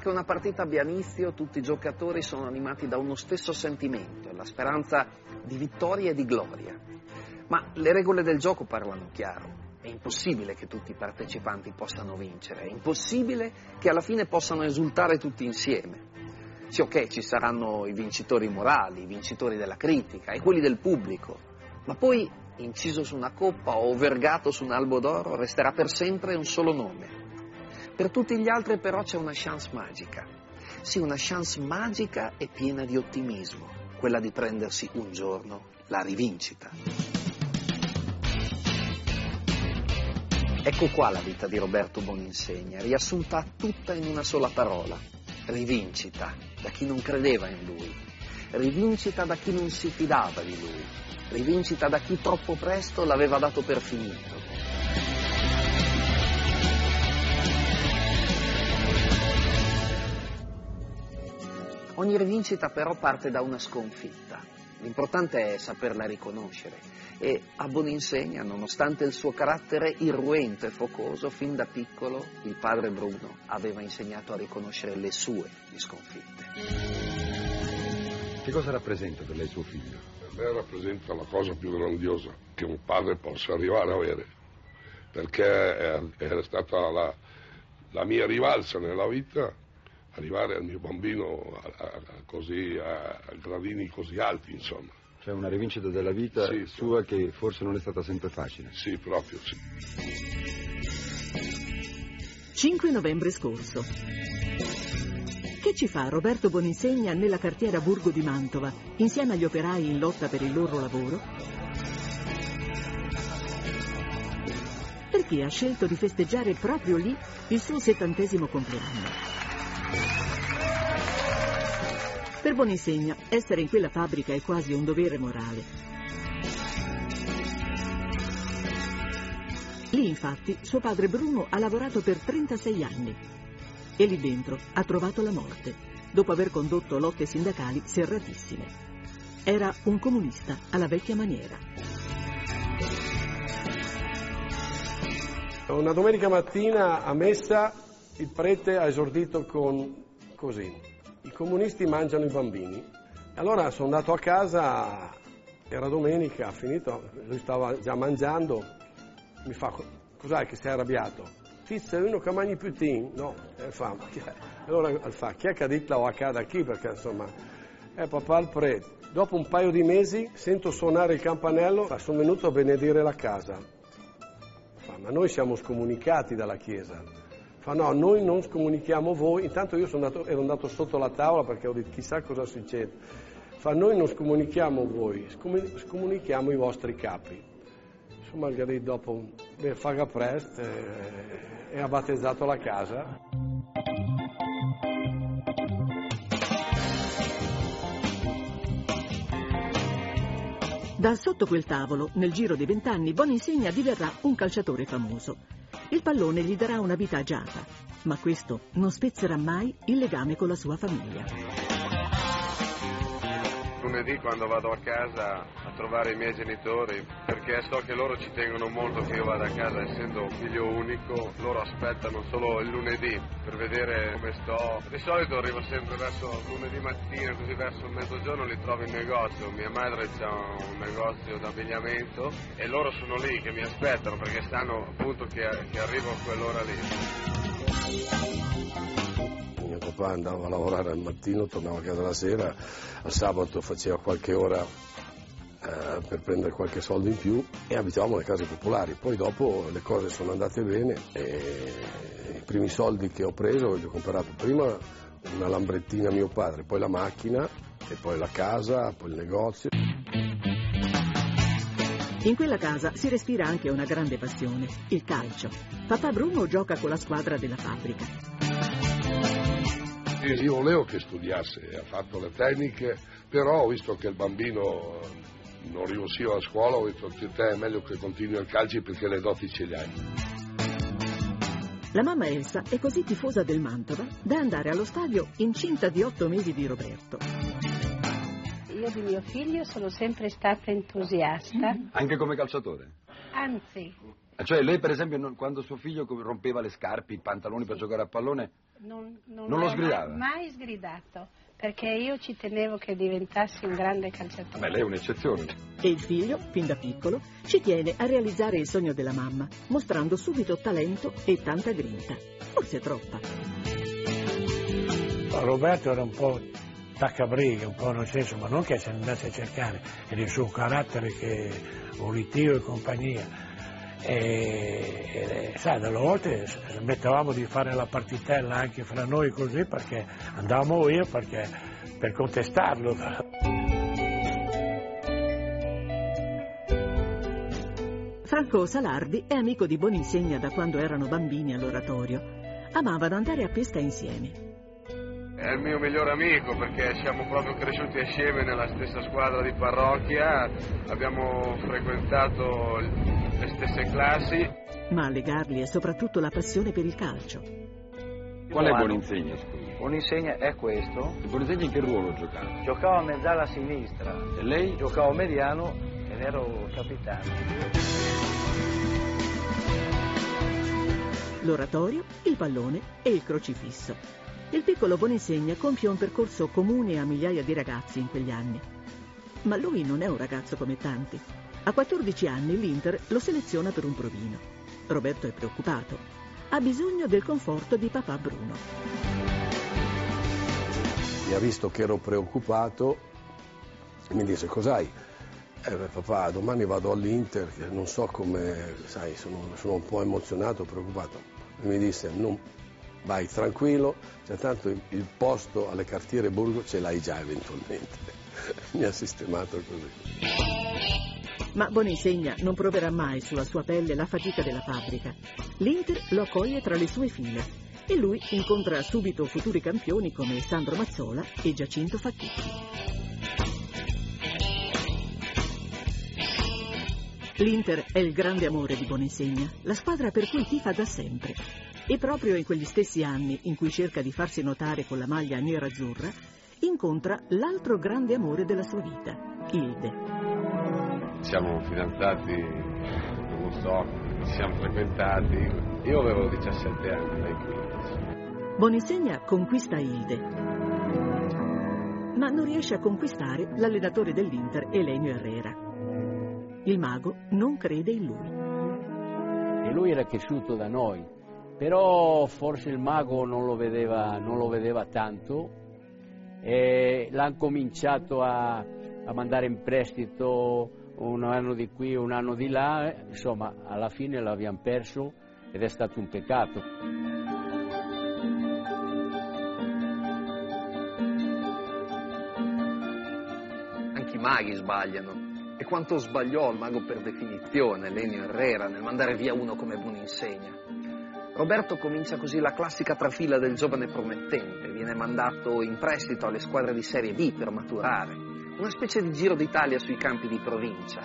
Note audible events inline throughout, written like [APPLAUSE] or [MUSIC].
che una partita abbia inizio, tutti i giocatori sono animati da uno stesso sentimento, la speranza di vittoria e di gloria. Ma le regole del gioco parlano chiaro. È impossibile che tutti i partecipanti possano vincere, è impossibile che alla fine possano esultare tutti insieme. Sì, ok, ci saranno i vincitori morali, i vincitori della critica e quelli del pubblico, ma poi, inciso su una coppa o vergato su un albo d'oro, resterà per sempre un solo nome. Per tutti gli altri però c'è una chance magica. Sì, una chance magica e piena di ottimismo, quella di prendersi un giorno la rivincita. Ecco qua la vita di Roberto Boninsegna, riassunta tutta in una sola parola. Rivincita da chi non credeva in lui, rivincita da chi non si fidava di lui, rivincita da chi troppo presto l'aveva dato per finito. Ogni rivincita però parte da una sconfitta. L'importante è saperla riconoscere e a Boninsegna, nonostante il suo carattere irruento e focoso, fin da piccolo il padre Bruno aveva insegnato a riconoscere le sue sconfitte. Che cosa rappresenta per lei suo figlio? Per me rappresenta la cosa più grandiosa che un padre possa arrivare a avere, perché è- era stata la, la mia rivalsa nella vita arrivare al mio bambino a, a- così, a, gradini così alti, insomma. Cioè una rivincita della vita Sì, sua che forse non è stata sempre facile. Sì, proprio, sì. 5 novembre scorso. Che ci fa Roberto Boninsegna nella cartiera Burgo di Mantova, insieme agli operai in lotta per il loro lavoro? Perché ha scelto di festeggiare proprio lì il suo settantesimo compleanno? Per Boninsegna, essere in quella fabbrica è quasi un dovere morale. Lì, infatti, suo padre Bruno ha lavorato per 36 anni e lì dentro ha trovato la morte, dopo aver condotto lotte sindacali serratissime. Era un comunista alla vecchia maniera. Una domenica mattina a messa il prete ha esordito con così, i comunisti mangiano i bambini. Allora sono andato a casa, era domenica, ha finito, lui stava già mangiando, mi fa, cos'hai che sei arrabbiato? Sei uno che mangi più tin? No, e fa, chi? Allora fa, chi è che ha detto la accada qui? Perché insomma, è papà il prete. Dopo un paio di mesi sento suonare il campanello, sono venuto a benedire la casa. Fa, ma noi siamo scomunicati dalla Chiesa. Fa no, noi non scomunichiamo voi. Intanto io andato- ero andato sotto la tavola perché ho detto chissà cosa succede. Fa noi non scomunichiamo voi, scomuni- scomunichiamo i vostri capi. Su Margherita dopo, beh, faga presto e, e ha battezzato la casa. Da sotto quel tavolo, nel giro di vent'anni, Boninsegna diverrà un calciatore famoso. Il pallone gli darà una vita agiata, ma questo non spezzerà mai il legame con la sua famiglia. Lunedì quando vado a casa a trovare i miei genitori, perché so che loro ci tengono molto che io vada a casa, essendo figlio unico, loro aspettano solo il lunedì per vedere come sto. Di solito arrivo sempre verso lunedì mattina, così verso mezzogiorno li trovo in negozio. Mia madre ha un negozio d'abbigliamento e loro sono lì che mi aspettano perché sanno appunto che, che arrivo a quell'ora lì. Papà andava a lavorare al mattino, tornava a casa la sera, al sabato faceva qualche ora eh, per prendere qualche soldo in più e abitavamo nelle case popolari. Poi dopo le cose sono andate bene e i primi soldi che ho preso gli ho comprato prima una lambrettina a mio padre, poi la macchina e poi la casa, poi il negozio. In quella casa si respira anche una grande passione, il calcio. Papà Bruno gioca con la squadra della fabbrica. Io volevo che studiasse, ha fatto le tecniche, però ho visto che il bambino non riusciva a scuola, ho detto che te è meglio che continui al calcio perché le doti ce le hai. La mamma Elsa è così tifosa del Mantova da andare allo stadio incinta di otto mesi di Roberto. Io di mio figlio sono sempre stata entusiasta, Anche come calciatore? anzi Cioè lei per esempio non- quando suo figlio rompeva le scarpe, i pantaloni per giocare a pallone, non, Non lo l'ho sgridava? Mai, mai sgridato, perché io ci tenevo che diventassi un grande calciatore. beh lei è un'eccezione. E il figlio, fin da piccolo, ci tiene a realizzare il sogno della mamma, mostrando subito talento e tanta grinta. Forse troppa. Roberto era un po' taccabriga, un po' nel senso, ma non che se ne andasse a cercare, era il suo carattere che volitivo e compagnia. E, e, sai, delle volte smettevamo di fare la partitella anche fra noi così perché andavamo via perché, per contestarlo. Franco Salardi è amico di Boninsegna da quando erano bambini all'oratorio. Amavano andare a pesca insieme. È il mio migliore amico perché siamo proprio cresciuti assieme nella stessa squadra di parrocchia, abbiamo frequentato le stesse classi. Ma a legarli è soprattutto la passione per il calcio. Qual è scusi? Buoninsegna è questo. Buoninsegna in che ruolo giocava? Giocavo a mezzala a sinistra, E lei? giocavo mediano ed ero capitano. L'oratorio, il pallone e il crocifisso. Il piccolo Boninsegna compie un percorso comune a migliaia di ragazzi in quegli anni. Ma lui non è un ragazzo come tanti. A 14 anni l'Inter lo seleziona per un provino. Roberto è preoccupato. Ha bisogno del conforto di papà Bruno. Mi ha visto che ero preoccupato e mi disse cos'hai? Eh, papà, domani vado all'Inter, non so come, sai, sono, sono un po' emozionato, preoccupato. E mi disse, non, vai tranquillo, c'è tanto il, il posto alle cartiere Burgo ce l'hai già eventualmente. [LAUGHS] mi ha sistemato così. Ma Boninsegna non proverà mai sulla sua pelle la fatica della fabbrica. L'Inter lo accoglie tra le sue file e lui incontra subito futuri campioni come Sandro Mazzola e Giacinto Facchetti. L'Inter è il grande amore di Boninsegna, la squadra per cui tifa da sempre. E proprio in quegli stessi anni in cui cerca di farsi notare con la maglia nera-azzurra, incontra l'altro grande amore della sua vita, Hilde. Siamo fidanzati, non so, ci siamo frequentati. Io avevo 17 anni, lei 15. Boninsegna conquista Hilde, ma non riesce a conquistare l'allenatore dell'Inter, Elenio Herrera. Il mago non crede in lui. e lui era cresciuto da noi, però forse il mago non lo vedeva, non lo vedeva tanto e l'hanno cominciato a, a mandare in prestito un anno di qui, un anno di là, insomma alla fine l'abbiamo perso ed è stato un peccato. Anche i maghi sbagliano. E quanto sbagliò il mago per definizione, Lenio Herrera, nel mandare via uno come Buninsegna. Roberto comincia così la classica trafila del giovane promettente, viene mandato in prestito alle squadre di Serie B per maturare, una specie di giro d'Italia sui campi di provincia,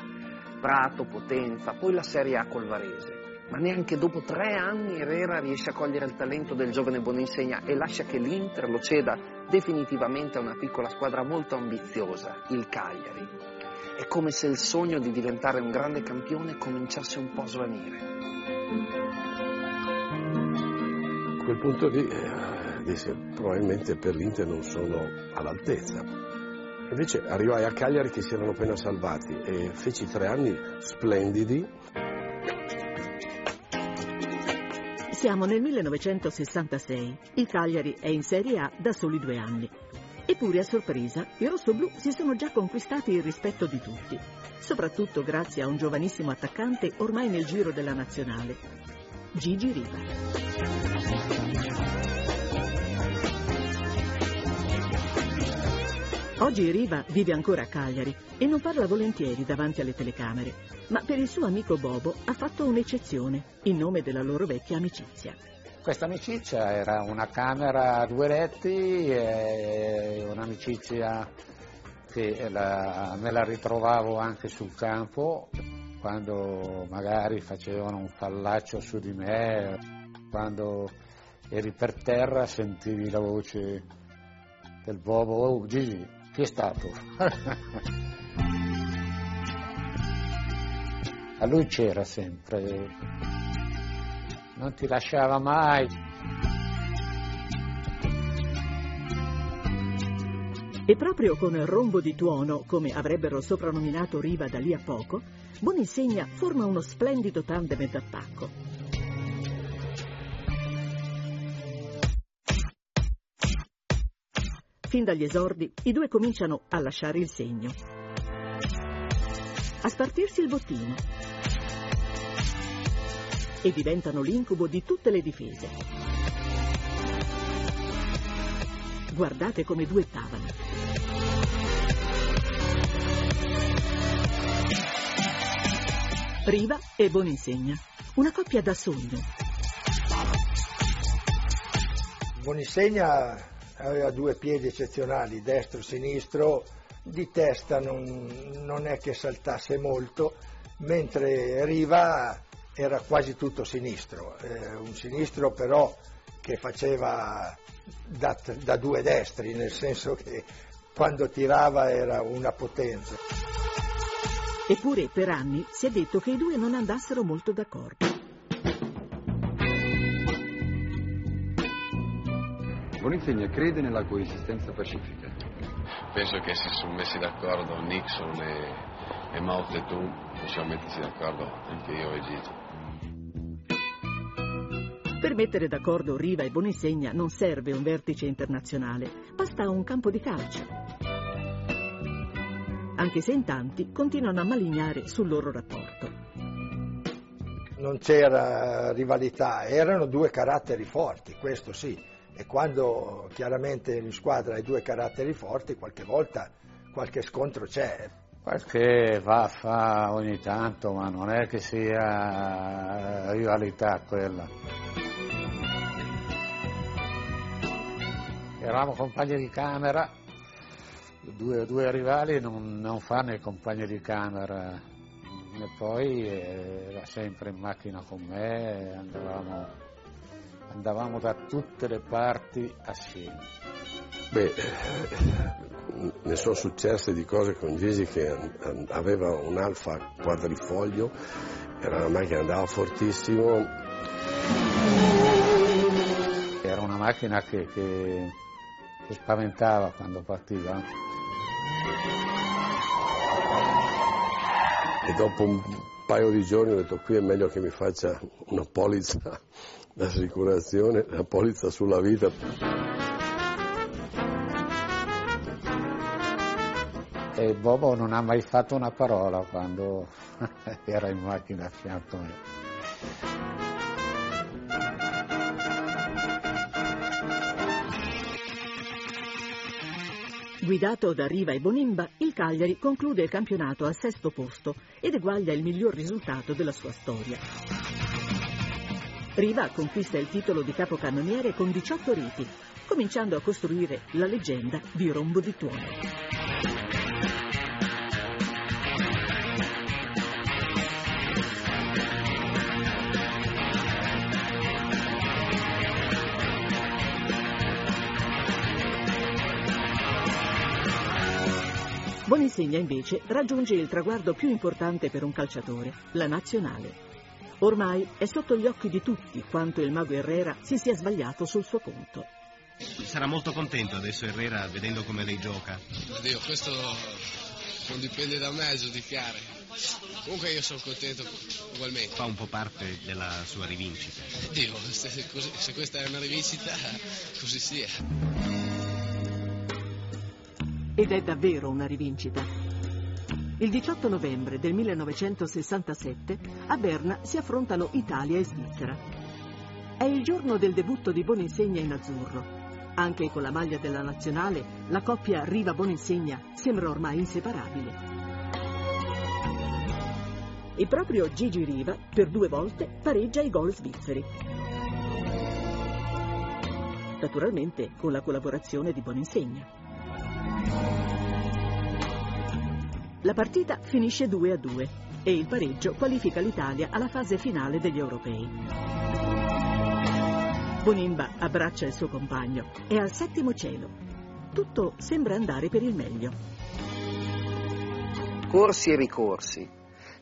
Prato, Potenza, poi la Serie A col Varese. Ma neanche dopo tre anni Herrera riesce a cogliere il talento del giovane Boninsegna e lascia che l'Inter lo ceda definitivamente a una piccola squadra molto ambiziosa, il Cagliari. È come se il sogno di diventare un grande campione cominciasse un po' a svanire. Quel punto lì eh, disse probabilmente per l'Inter non sono all'altezza. Invece arrivai a Cagliari che si erano appena salvati e feci tre anni splendidi. Siamo nel 1966. Il Cagliari è in Serie A da soli due anni. Eppure a sorpresa i rossoblù si sono già conquistati il rispetto di tutti, soprattutto grazie a un giovanissimo attaccante ormai nel giro della nazionale, Gigi Riva. Oggi Riva vive ancora a Cagliari e non parla volentieri davanti alle telecamere, ma per il suo amico Bobo ha fatto un'eccezione in nome della loro vecchia amicizia. Questa amicizia era una camera a due letti, un'amicizia che la, me la ritrovavo anche sul campo, quando magari facevano un fallaccio su di me, quando eri per terra sentivi la voce del Bobo, oh Gigi, chi è stato? [LAUGHS] A lui c'era sempre, non ti lasciava mai. E proprio con il rombo di tuono, come avrebbero soprannominato Riva da lì a poco, Boninsegna forma uno splendido tandem d'attacco. Fin dagli esordi, i due cominciano a lasciare il segno. A spartirsi il bottino. E diventano l'incubo di tutte le difese. Guardate come duettavano. Riva e Boninsegna, una coppia da sogno. Boninsegna aveva due piedi eccezionali, destro e sinistro, di testa non, non è che saltasse molto, mentre Riva era quasi tutto sinistro, eh, un sinistro però che faceva da, da due destri, nel senso che quando tirava era una potenza. Eppure per anni si è detto che i due non andassero molto d'accordo. Boninsegna crede nella coesistenza pacifica. Penso che si sono messi d'accordo Nixon e, e Mao Zedong, possiamo mettersi d'accordo anche io e Gigi. Per mettere d'accordo Riva e Boninsegna non serve un vertice internazionale, basta un campo di calcio. Anche se in tanti continuano a malignare sul loro rapporto. Non c'era rivalità, erano due caratteri forti, questo sì e quando chiaramente in squadra hai due caratteri forti, qualche volta qualche scontro c'è. Qualche vaffa ogni tanto, ma non è che sia rivalità quella. Eravamo compagni di camera, due, due rivali non, non fanno i compagni di camera e poi era sempre in macchina con me, andavamo andavamo da tutte le parti assieme. Beh, ne sono successe di cose con Gigi che aveva un alfa quadrifoglio, era una macchina che andava fortissimo. Era una macchina che, che, che spaventava quando partiva. E dopo un paio di giorni ho detto qui è meglio che mi faccia una polizza l'assicurazione, la polizza sulla vita. E Bobo non ha mai fatto una parola quando [LAUGHS] era in macchina a fianco a me. Guidato da Riva e Bonimba, il Cagliari conclude il campionato al sesto posto ed eguaglia il miglior risultato della sua storia. Riva conquista il titolo di capocannoniere con 18 riti, cominciando a costruire la leggenda di Rombo di Tuono. Boninsegna invece raggiunge il traguardo più importante per un calciatore, la nazionale. Ormai è sotto gli occhi di tutti quanto il mago Herrera si sia sbagliato sul suo conto. Sarà molto contento adesso Herrera vedendo come lei gioca. Oddio, questo non dipende da me a giudicare. Comunque io sono contento ugualmente. Fa un po' parte della sua rivincita. Dio, se, così, se questa è una rivincita, così sia. ed è davvero una rivincita. Il 18 novembre del 1967 a Berna si affrontano Italia e Svizzera. È il giorno del debutto di Boninsegna in azzurro. Anche con la maglia della nazionale, la coppia Riva-Boninsegna sembra ormai inseparabile. E proprio Gigi Riva, per due volte, pareggia i gol svizzeri. Naturalmente con la collaborazione di Boninsegna. La partita finisce 2 a 2 e il pareggio qualifica l'Italia alla fase finale degli europei. Bonimba abbraccia il suo compagno, è al settimo cielo. Tutto sembra andare per il meglio. Corsi e ricorsi.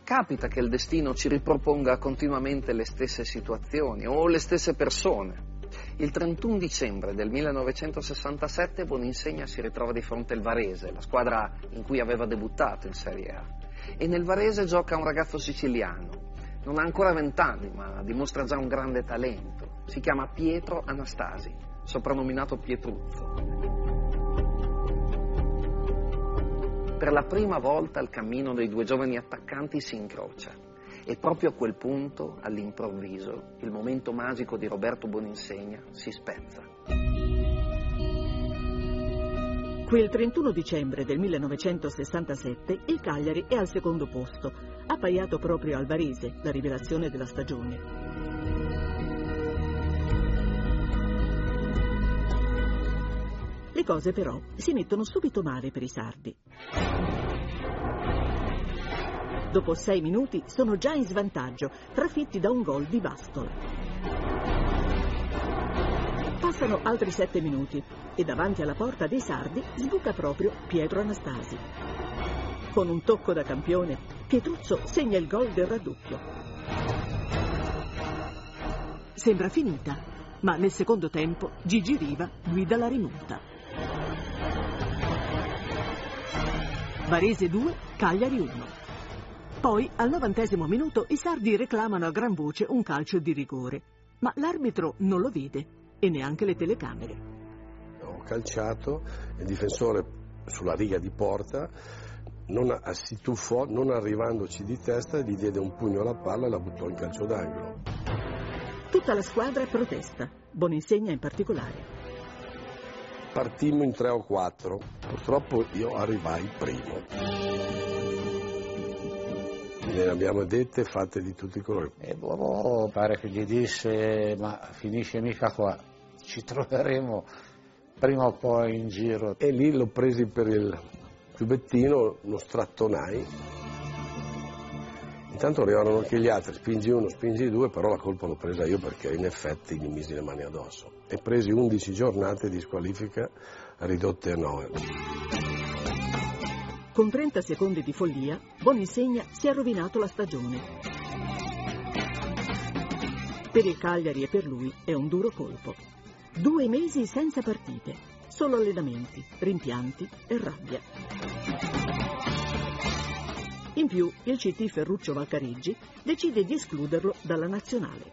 Capita che il destino ci riproponga continuamente le stesse situazioni o le stesse persone. Il 31 dicembre del 1967 Boninsegna si ritrova di fronte al Varese, la squadra in cui aveva debuttato in Serie A. E nel Varese gioca un ragazzo siciliano. Non ha ancora vent'anni, ma dimostra già un grande talento. Si chiama Pietro Anastasi, soprannominato Pietruzzo. Per la prima volta il cammino dei due giovani attaccanti si incrocia. E proprio a quel punto, all'improvviso, il momento magico di Roberto Boninsegna si spezza. Quel 31 dicembre del 1967 il Cagliari è al secondo posto, appaiato proprio al Varese, la rivelazione della stagione. Le cose però si mettono subito male per i sardi. Dopo sei minuti sono già in svantaggio, trafitti da un gol di Bastol. Passano altri sette minuti e davanti alla porta dei sardi sbuca proprio Pietro Anastasi. Con un tocco da campione, Pietruzzo segna il gol del raddoppio. Sembra finita, ma nel secondo tempo Gigi Riva guida la rimonta. Varese 2, Cagliari 1. Poi, al novantesimo minuto, i sardi reclamano a gran voce un calcio di rigore, ma l'arbitro non lo vede e neanche le telecamere. Ho calciato, il difensore sulla riga di porta non, si tuffò, non arrivandoci di testa, gli diede un pugno alla palla e la buttò in calcio d'angolo. Tutta la squadra protesta, Boninsegna in particolare. Partimmo in tre o quattro, purtroppo io arrivai primo. Ne abbiamo dette fatte di tutti i colori. E Borò pare che gli disse, ma finisce mica qua, ci troveremo prima o poi in giro. E lì l'ho presi per il giubbettino, lo strattonai. Intanto arrivarono anche gli altri, spingi uno, spingi due, però la colpa l'ho presa io perché in effetti gli misi le mani addosso. E presi 11 giornate di squalifica ridotte a 9. Con 30 secondi di follia, Boninsegna si è rovinato la stagione. Per il Cagliari e per lui è un duro colpo. Due mesi senza partite, solo allenamenti, rimpianti e rabbia. In più, il CT Ferruccio Valcareggi decide di escluderlo dalla nazionale.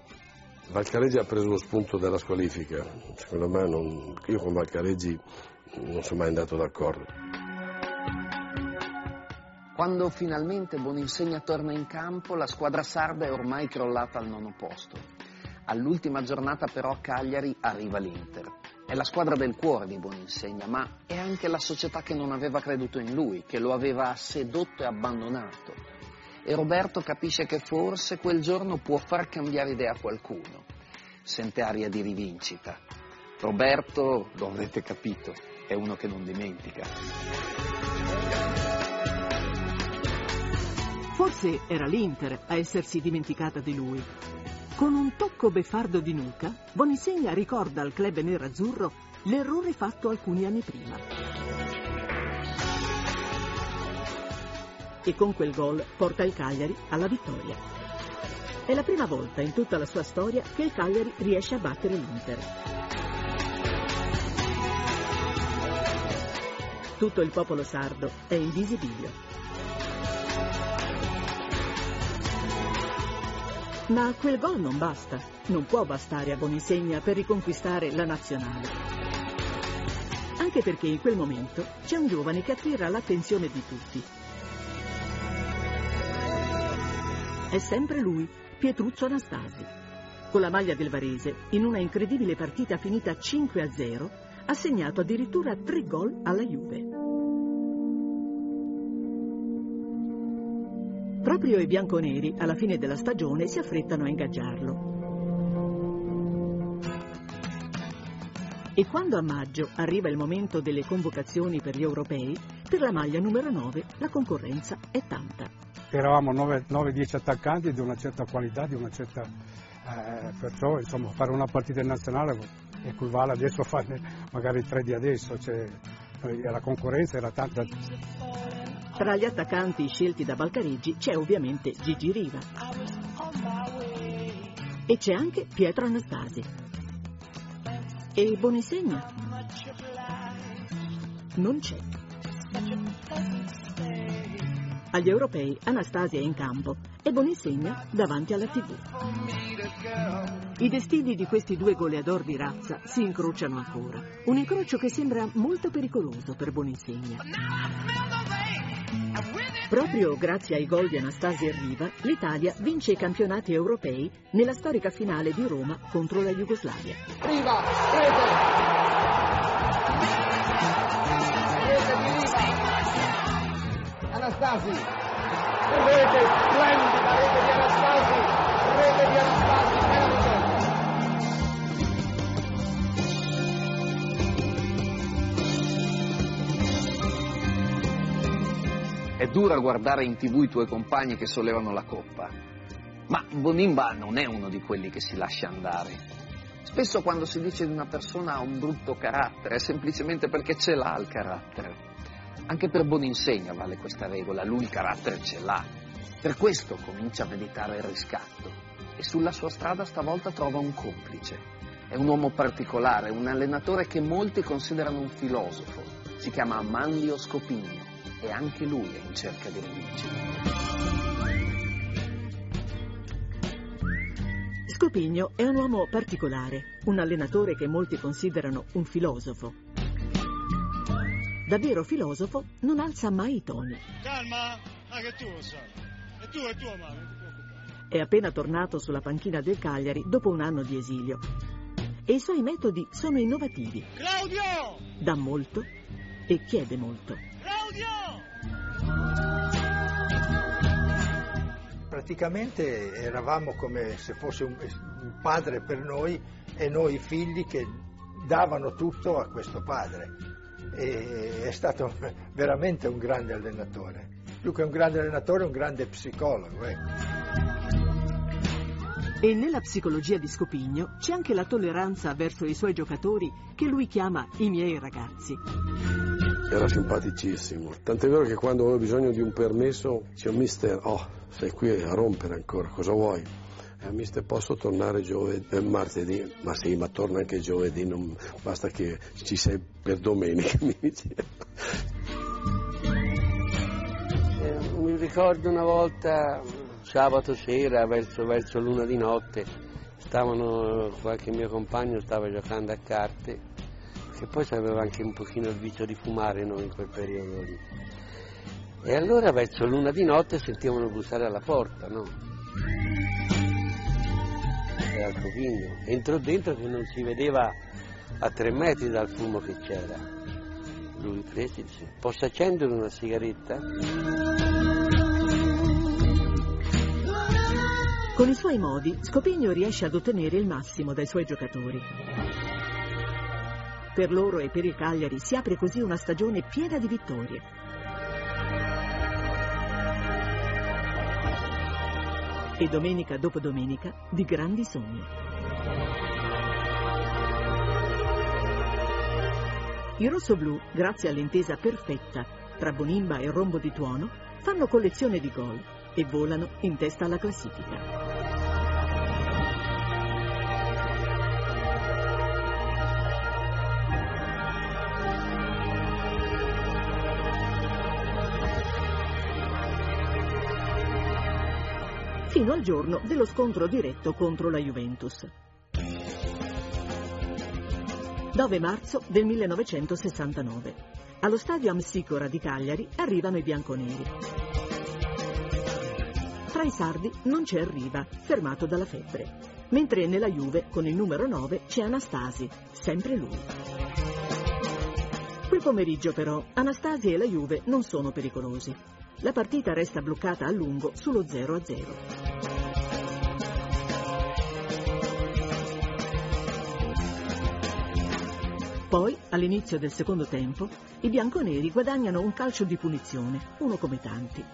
Valcareggi ha preso lo spunto della squalifica. Secondo me non, io con Valcareggi non sono mai andato d'accordo. Quando finalmente Boninsegna torna in campo, la squadra sarda è ormai crollata al nono posto. All'ultima giornata però Cagliari arriva l'Inter. È la squadra del cuore di Boninsegna, ma è anche la società che non aveva creduto in lui, che lo aveva sedotto e abbandonato. E Roberto capisce che forse quel giorno può far cambiare idea a qualcuno. Sente aria di rivincita. Roberto, lo avrete capito, è uno che non dimentica. Forse era l'Inter a essersi dimenticata di lui. Con un tocco beffardo di nuca, Boninsegna ricorda al club nerazzurro l'errore fatto alcuni anni prima. E con quel gol porta il Cagliari alla vittoria. È la prima volta in tutta la sua storia che il Cagliari riesce a battere l'Inter. Tutto il popolo sardo è in visibilio. Ma quel gol non basta, non può bastare a Boninsegna per riconquistare la nazionale. anche perché in quel momento c'è un giovane che attira l'attenzione di tutti. È sempre lui, Pietruzzo Anastasi. Con la maglia del Varese, in una incredibile partita finita 5 a 0, ha segnato addirittura tre gol alla Juve. Proprio i bianconeri, alla fine della stagione, si affrettano a ingaggiarlo. E quando a maggio arriva il momento delle convocazioni per gli europei, per la maglia numero 9 la concorrenza è tanta. Eravamo 9-10 attaccanti di una certa qualità, una certa... Eh, perciò insomma, fare una partita nazionale equivale adesso a farne magari tre di adesso, cioè, la concorrenza era tanta. Tra gli attaccanti scelti da Balcareggi c'è ovviamente Gigi Riva. E c'è anche Pietro Anastasi. E Bonisegna? Non c'è. Agli europei Anastasia è in campo e Bonisegna davanti alla tv. I destini di questi due goleador di razza si incrociano ancora. Un incrocio che sembra molto pericoloso per Bonisegna. Proprio grazie ai gol di Anastasia Riva, l'Italia vince i campionati europei nella storica finale di Roma contro la Jugoslavia. Riva, rete! Rete di Riva! Anastasi! Rete splendida, rete di Anastasi! Rete di Anastasi, È dura guardare in tv i tuoi compagni che sollevano la coppa, ma Bonimba non è uno di quelli che si lascia andare. Spesso quando si dice di una persona ha un brutto carattere è semplicemente perché ce l'ha il carattere. Anche per Boninsegna vale questa regola, lui il carattere ce l'ha. Per questo comincia a meditare il riscatto e sulla sua strada stavolta trova un complice. È un uomo particolare, un allenatore che molti considerano un filosofo. Si chiama Manlio Scopigno e anche lui è in cerca di rivincita. Scopigno è un uomo particolare, un allenatore che molti considerano un filosofo. Davvero filosofo non alza mai i toni. Calma, ah che tu lo sai. E tu e tua mamma, non ti preoccupare. È appena tornato sulla panchina del Cagliari dopo un anno di esilio. E i suoi metodi sono innovativi. Claudio! Dà molto e chiede molto. Praticamente eravamo come se fosse un, un padre per noi e noi figli che davano tutto a questo padre. E è stato [LAUGHS] veramente un grande allenatore. Più che un grande allenatore, un grande psicologo. Ecco. E nella psicologia di Scopigno c'è anche la tolleranza verso i suoi giocatori che lui chiama i miei ragazzi. Era simpaticissimo, tant'è vero che quando avevo bisogno di un permesso dicevo mister, oh, sei qui a rompere ancora, cosa vuoi? Eh, mister posso tornare giovedì, eh, martedì? Ma sì, ma torna anche giovedì, non, basta che ci sei per domenica, [LAUGHS] mi diceva. Eh, mi ricordo una volta, sabato sera, verso, verso l'una di notte, stavano, qualche mio compagno stava giocando a carte che poi aveva anche un pochino il vizio di fumare noi in quel periodo lì. E allora verso l'una di notte sentivano bussare alla porta, no? Era il copigno. Entrò dentro che non si vedeva a tre metri dal fumo che c'era. Lui prese e disse, posso accendere una sigaretta? Con i suoi modi, Scopigno riesce ad ottenere il massimo dai suoi giocatori. Per loro e per il Cagliari si apre così una stagione piena di vittorie. E domenica dopo domenica di grandi sogni. I rossoblù, grazie all'intesa perfetta tra Bonimba e Rombo di Tuono, fanno collezione di gol e volano in testa alla classifica. Al giorno dello scontro diretto contro la Juventus. 9 marzo del 1969. Allo stadio Amsicora di Cagliari arrivano i bianconeri. Tra i sardi non c'è Riva, fermato dalla febbre, mentre nella Juve con il numero 9 c'è Anastasi, sempre lui. Quel pomeriggio però Anastasi e la Juve non sono pericolosi. La partita resta bloccata a lungo sullo 0 Poi, all'inizio del secondo tempo, i bianconeri guadagnano un calcio di punizione, uno come tanti.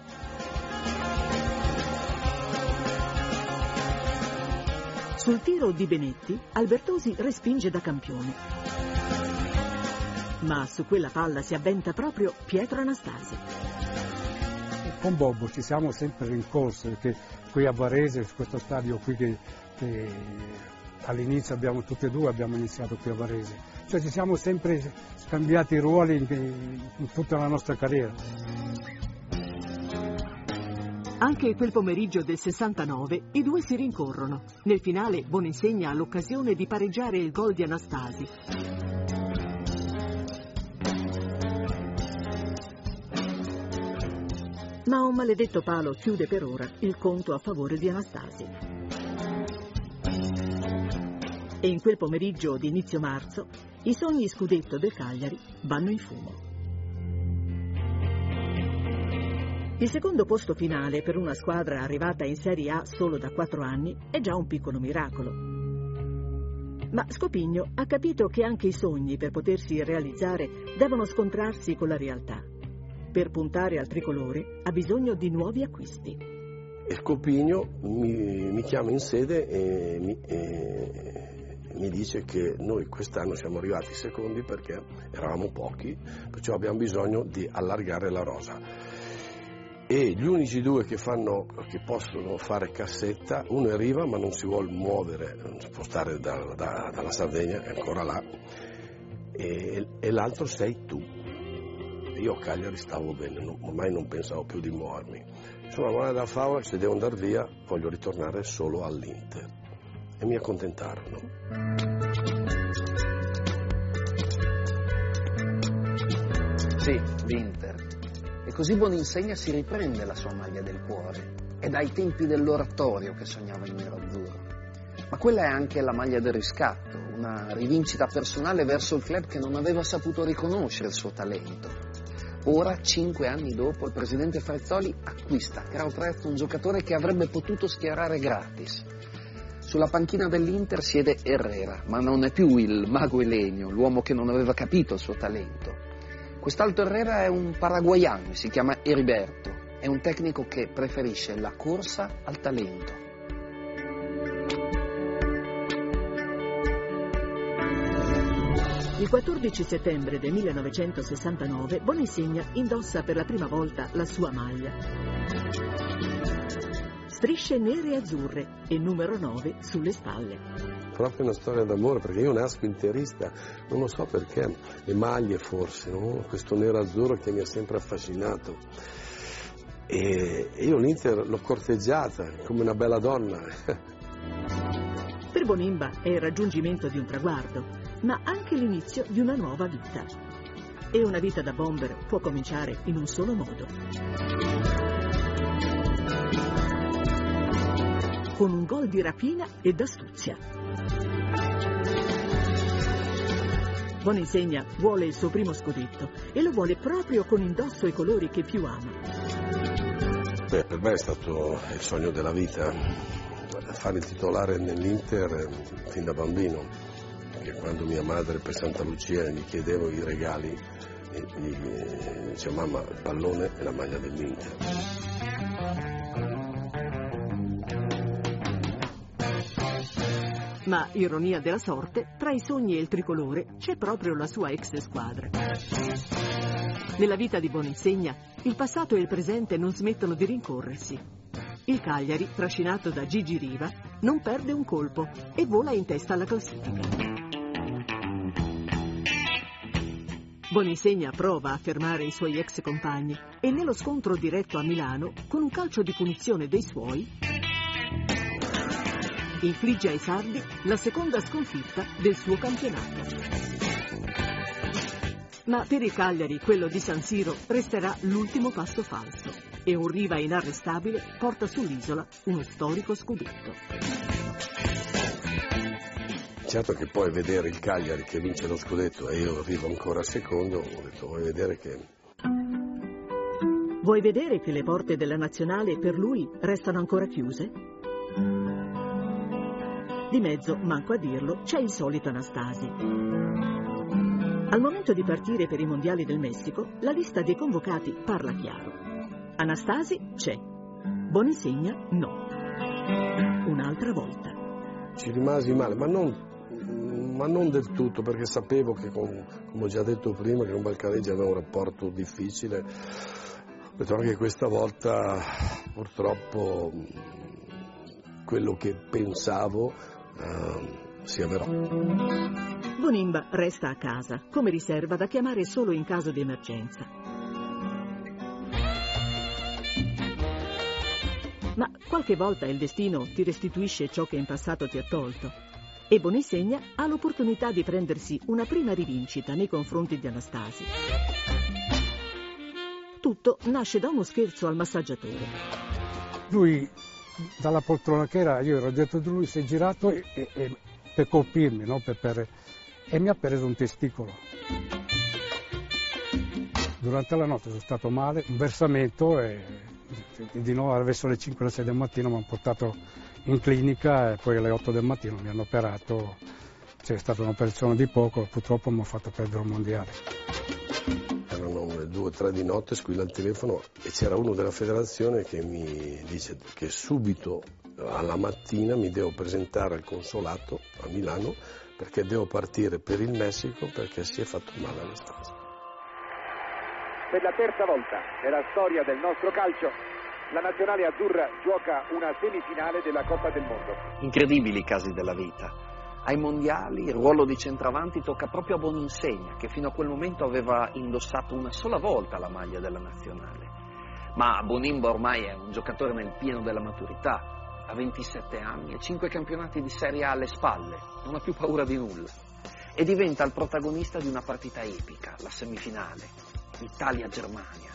Sul tiro di Benetti, Albertosi respinge da campione. Ma su quella palla si avventa proprio Pietro Anastasi. Con Bobbo ci siamo sempre rincorsi perché qui a Varese, questo stadio qui che, che all'inizio abbiamo tutti e due abbiamo iniziato qui a Varese cioè ci siamo sempre scambiati i ruoli in, in tutta la nostra carriera. Anche quel pomeriggio del 69 i due si rincorrono. Nel finale Boninsegna ha l'occasione di pareggiare il gol di Anastasi. Ma un maledetto palo chiude per ora il conto a favore di Anastasi. E in quel pomeriggio di inizio marzo i sogni scudetto del Cagliari vanno in fumo. Il secondo posto finale per una squadra arrivata in Serie A solo da quattro anni è già un piccolo miracolo. Ma Scopigno ha capito che anche i sogni per potersi realizzare devono scontrarsi con la realtà. Per puntare al tricolore ha bisogno di nuovi acquisti. Scopigno mi, mi chiama in sede e mi, e mi dice che noi quest'anno siamo arrivati secondi perché eravamo pochi, perciò abbiamo bisogno di allargare la rosa. E gli unici due che, fanno, che possono fare cassetta, uno è Riva ma non si vuole muovere, spostare da, da, dalla Sardegna, è ancora là, e, e l'altro sei tu. Io a Cagliari stavo bene, non, ormai non pensavo più di muovermi. Insomma, buona da favola, se devo andare via voglio ritornare solo all'Inter e mi accontentarono. Sì, l'Inter. E così Boninsegna si riprende la sua maglia del cuore. È dai tempi dell'oratorio che sognava in nero-azzurro. Ma quella è anche la maglia del riscatto, una rivincita personale verso il club che non aveva saputo riconoscere il suo talento. Ora, cinque anni dopo, il presidente Frezzoli acquista a prezzo un giocatore che avrebbe potuto schierare gratis sulla panchina dell'Inter siede Herrera, ma non è più il mago Elenio, l'uomo che non aveva capito il suo talento. Quest'altro Herrera è un paraguayano, si chiama Heriberto, è un tecnico che preferisce la corsa al talento. Il 14 settembre del 1969 Boninsegna indossa per la prima volta la sua maglia strisce nere e azzurre e numero 9 sulle spalle. Proprio una storia d'amore, perché io nasco interista, non lo so perché, le maglie forse, no? questo nero azzurro che mi ha sempre affascinato. E io l'Inter l'ho corteggiata come una bella donna. [LAUGHS] Per Bonimba è il raggiungimento di un traguardo, ma anche l'inizio di una nuova vita. E una vita da bomber può cominciare in un solo modo. Con un gol di rapina e d'astuzia. Boninsegna vuole il suo primo scudetto e lo vuole proprio con indosso i colori che più ama. Beh, per me è stato il sogno della vita fare il titolare nell'Inter fin da bambino, perché quando mia madre per Santa Lucia mi chiedeva i regali, gli diceva mamma il pallone e la maglia dell'Inter. Ma, ironia della sorte, tra i sogni e il tricolore c'è proprio la sua ex squadra. Nella vita di Boninsegna, il passato e il presente non smettono di rincorrersi. Il Cagliari, trascinato da Gigi Riva, non perde un colpo e vola in testa alla classifica. Boninsegna prova a fermare i suoi ex compagni e nello scontro diretto a Milano, con un calcio di punizione dei suoi, infligge ai sardi la seconda sconfitta del suo campionato. Ma per il Cagliari quello di San Siro resterà l'ultimo passo falso e un Riva inarrestabile porta sull'isola uno storico scudetto. Certo che poi vedere il Cagliari che vince lo scudetto e io arrivo ancora secondo, ho detto vuoi vedere che Vuoi vedere che le porte della nazionale per lui restano ancora chiuse? Di mezzo, manco a dirlo, c'è il solito Anastasi. Al momento di partire per i mondiali del Messico, la lista dei convocati parla chiaro. Anastasi c'è, Boninsegna no. Un'altra volta. ci rimasi male, ma non, ma non del tutto, perché sapevo che, con- come ho già detto prima, che con Balcareggi aveva un rapporto difficile. Ho detto anche questa volta, purtroppo, quello che pensavo eh, si avverò. Bonimba resta a casa, come riserva da chiamare solo in caso di emergenza. Ma qualche volta il destino ti restituisce ciò che in passato ti ha tolto. E Bonisegna ha l'opportunità di prendersi una prima rivincita nei confronti di Anastasi. Tutto nasce da uno scherzo al massaggiatore. Lui, dalla poltrona che era, io ero dietro di lui, si è girato e, e- per colpirmi, no? Per- per- e mi ha preso un testicolo. Durante la notte sono stato male, un versamento e di nuovo verso le 5 o le 6 del mattino mi hanno portato in clinica e poi alle 8 del mattino mi hanno operato. C'è stata un'operazione di poco, purtroppo mi ha fatto perdere un mondiale. Due o tre di notte, squilla il telefono e c'era uno della federazione che mi dice che subito alla mattina mi devo presentare al consolato a Milano perché devo partire per il Messico perché si è fatto male alle stanze. Per la terza volta nella storia del nostro calcio, la nazionale azzurra gioca una semifinale della Coppa del Mondo. Incredibili casi della vita. Ai mondiali il ruolo di centravanti tocca proprio a Boninsegna, che fino a quel momento aveva indossato una sola volta la maglia della nazionale. Ma Bonimba ormai è un giocatore nel pieno della maturità, ha 27 anni e 5 campionati di Serie A alle spalle, non ha più paura di nulla. E diventa il protagonista di una partita epica, la semifinale, Italia-Germania.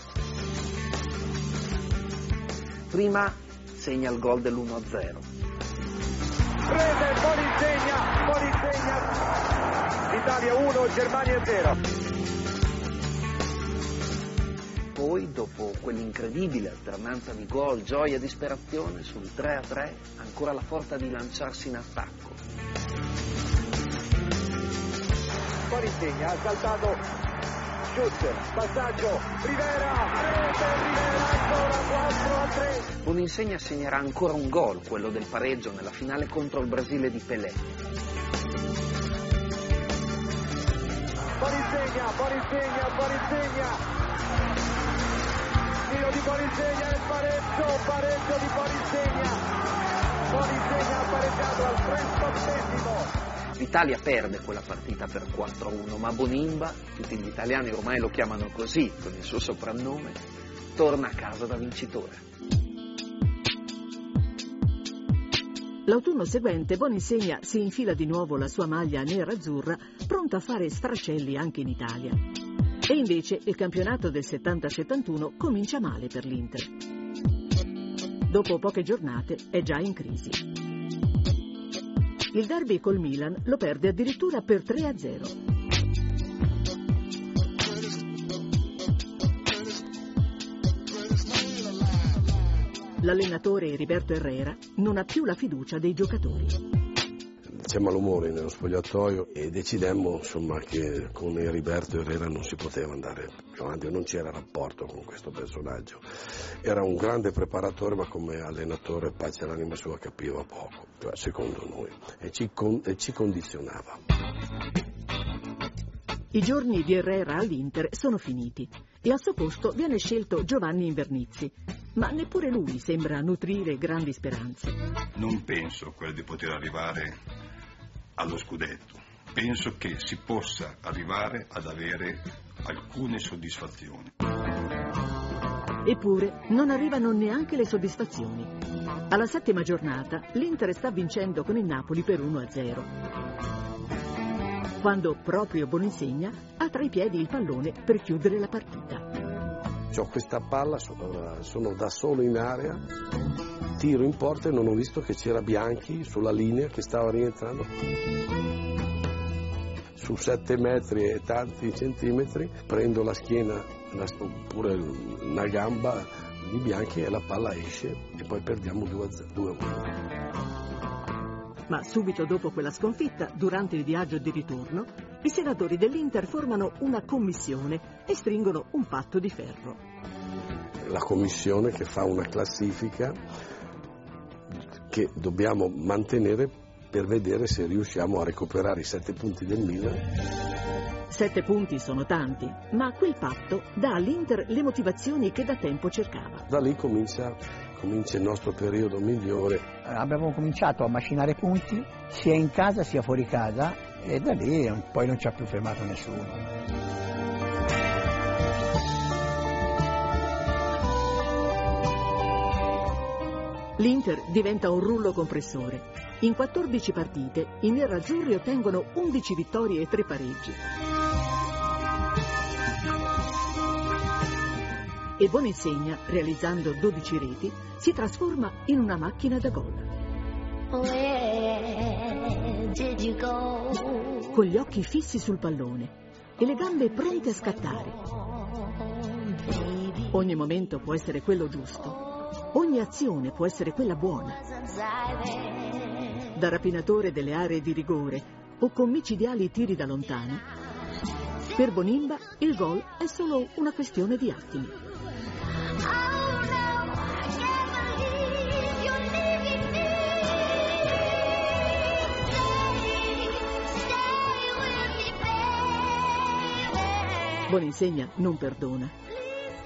Prima segna il gol dell'1-0. Prese, Boninsegna, Boninsegna, Italia 1, Germania 0. Poi, dopo quell'incredibile alternanza di gol, gioia e disperazione, sul 3-3 ancora la forza di lanciarsi in attacco. Boninsegna ha saltato, shoot, passaggio, Rivera, rete, Rivera ancora 4 a 3. Boninsegna segnerà ancora un gol, quello del pareggio nella finale contro il Brasile di Pelé. Boninsegna, Boninsegna, Boninsegna. Tiro di Boninsegna e pareggio, pareggio di Boninsegna. Boninsegna ha pareggiato al 38esimo. L'Italia perde quella partita per 4-1, ma Bonimba, tutti gli italiani ormai lo chiamano così, con il suo soprannome, torna a casa da vincitore. L'autunno seguente Boninsegna si infila di nuovo la sua maglia nera-azzurra, pronta a fare sfracelli anche in Italia. E invece il campionato del 70-71 comincia male per l'Inter. Dopo poche giornate è già in crisi. Il derby col Milan lo perde addirittura per 3-0. L'allenatore Heriberto Herrera non ha più la fiducia dei giocatori. C'è malumore nello spogliatoio e decidemmo insomma, che con Heriberto Herrera non si poteva andare più avanti, non c'era rapporto con questo personaggio. Era un grande preparatore ma come allenatore, pace all'anima sua, capiva poco, cioè, secondo noi, e ci, con- e ci condizionava. I giorni di Herrera all'Inter sono finiti e al suo posto viene scelto Giovanni Invernizzi, ma neppure lui sembra nutrire grandi speranze. Non penso a quello di poter arrivare allo scudetto. Penso che si possa arrivare ad avere alcune soddisfazioni. Eppure non arrivano neanche le soddisfazioni. Alla settima giornata l'Inter sta vincendo con il Napoli per 1-0. Quando proprio Boninsegna ha tra i piedi il pallone per chiudere la partita. Ho questa palla, sono, sono da solo in area, tiro in porta e non ho visto che c'era Bianchi sulla linea che stava rientrando su 7 metri e tanti centimetri, prendo la schiena oppure una gamba di Bianchi e la palla esce e poi perdiamo 2-1. Ma subito dopo quella sconfitta, durante il viaggio di ritorno, i senatori dell'Inter formano una commissione e stringono un patto di ferro. La commissione che fa una classifica che dobbiamo mantenere per vedere se riusciamo a recuperare i sette punti del Milan. Sette punti sono tanti, ma quel patto dà all'Inter le motivazioni che da tempo cercava. Da lì comincia, comincia il nostro periodo migliore. Abbiamo cominciato a macinare punti sia in casa sia fuori casa e da lì poi non ci ha più fermato nessuno. L'Inter diventa un rullo compressore. In 14 partite i nerazzurri ottengono 11 vittorie e 3 pareggi. E Boninsegna, realizzando 12 reti, si trasforma in una macchina da gol. Con gli occhi fissi sul pallone e le gambe pronte a scattare. Ogni momento può essere quello giusto Ogni azione può essere quella buona. Da rapinatore delle aree di rigore o con micidiali tiri da lontano, per Bonimba il gol è solo una questione di attimi. Boninsegna non perdona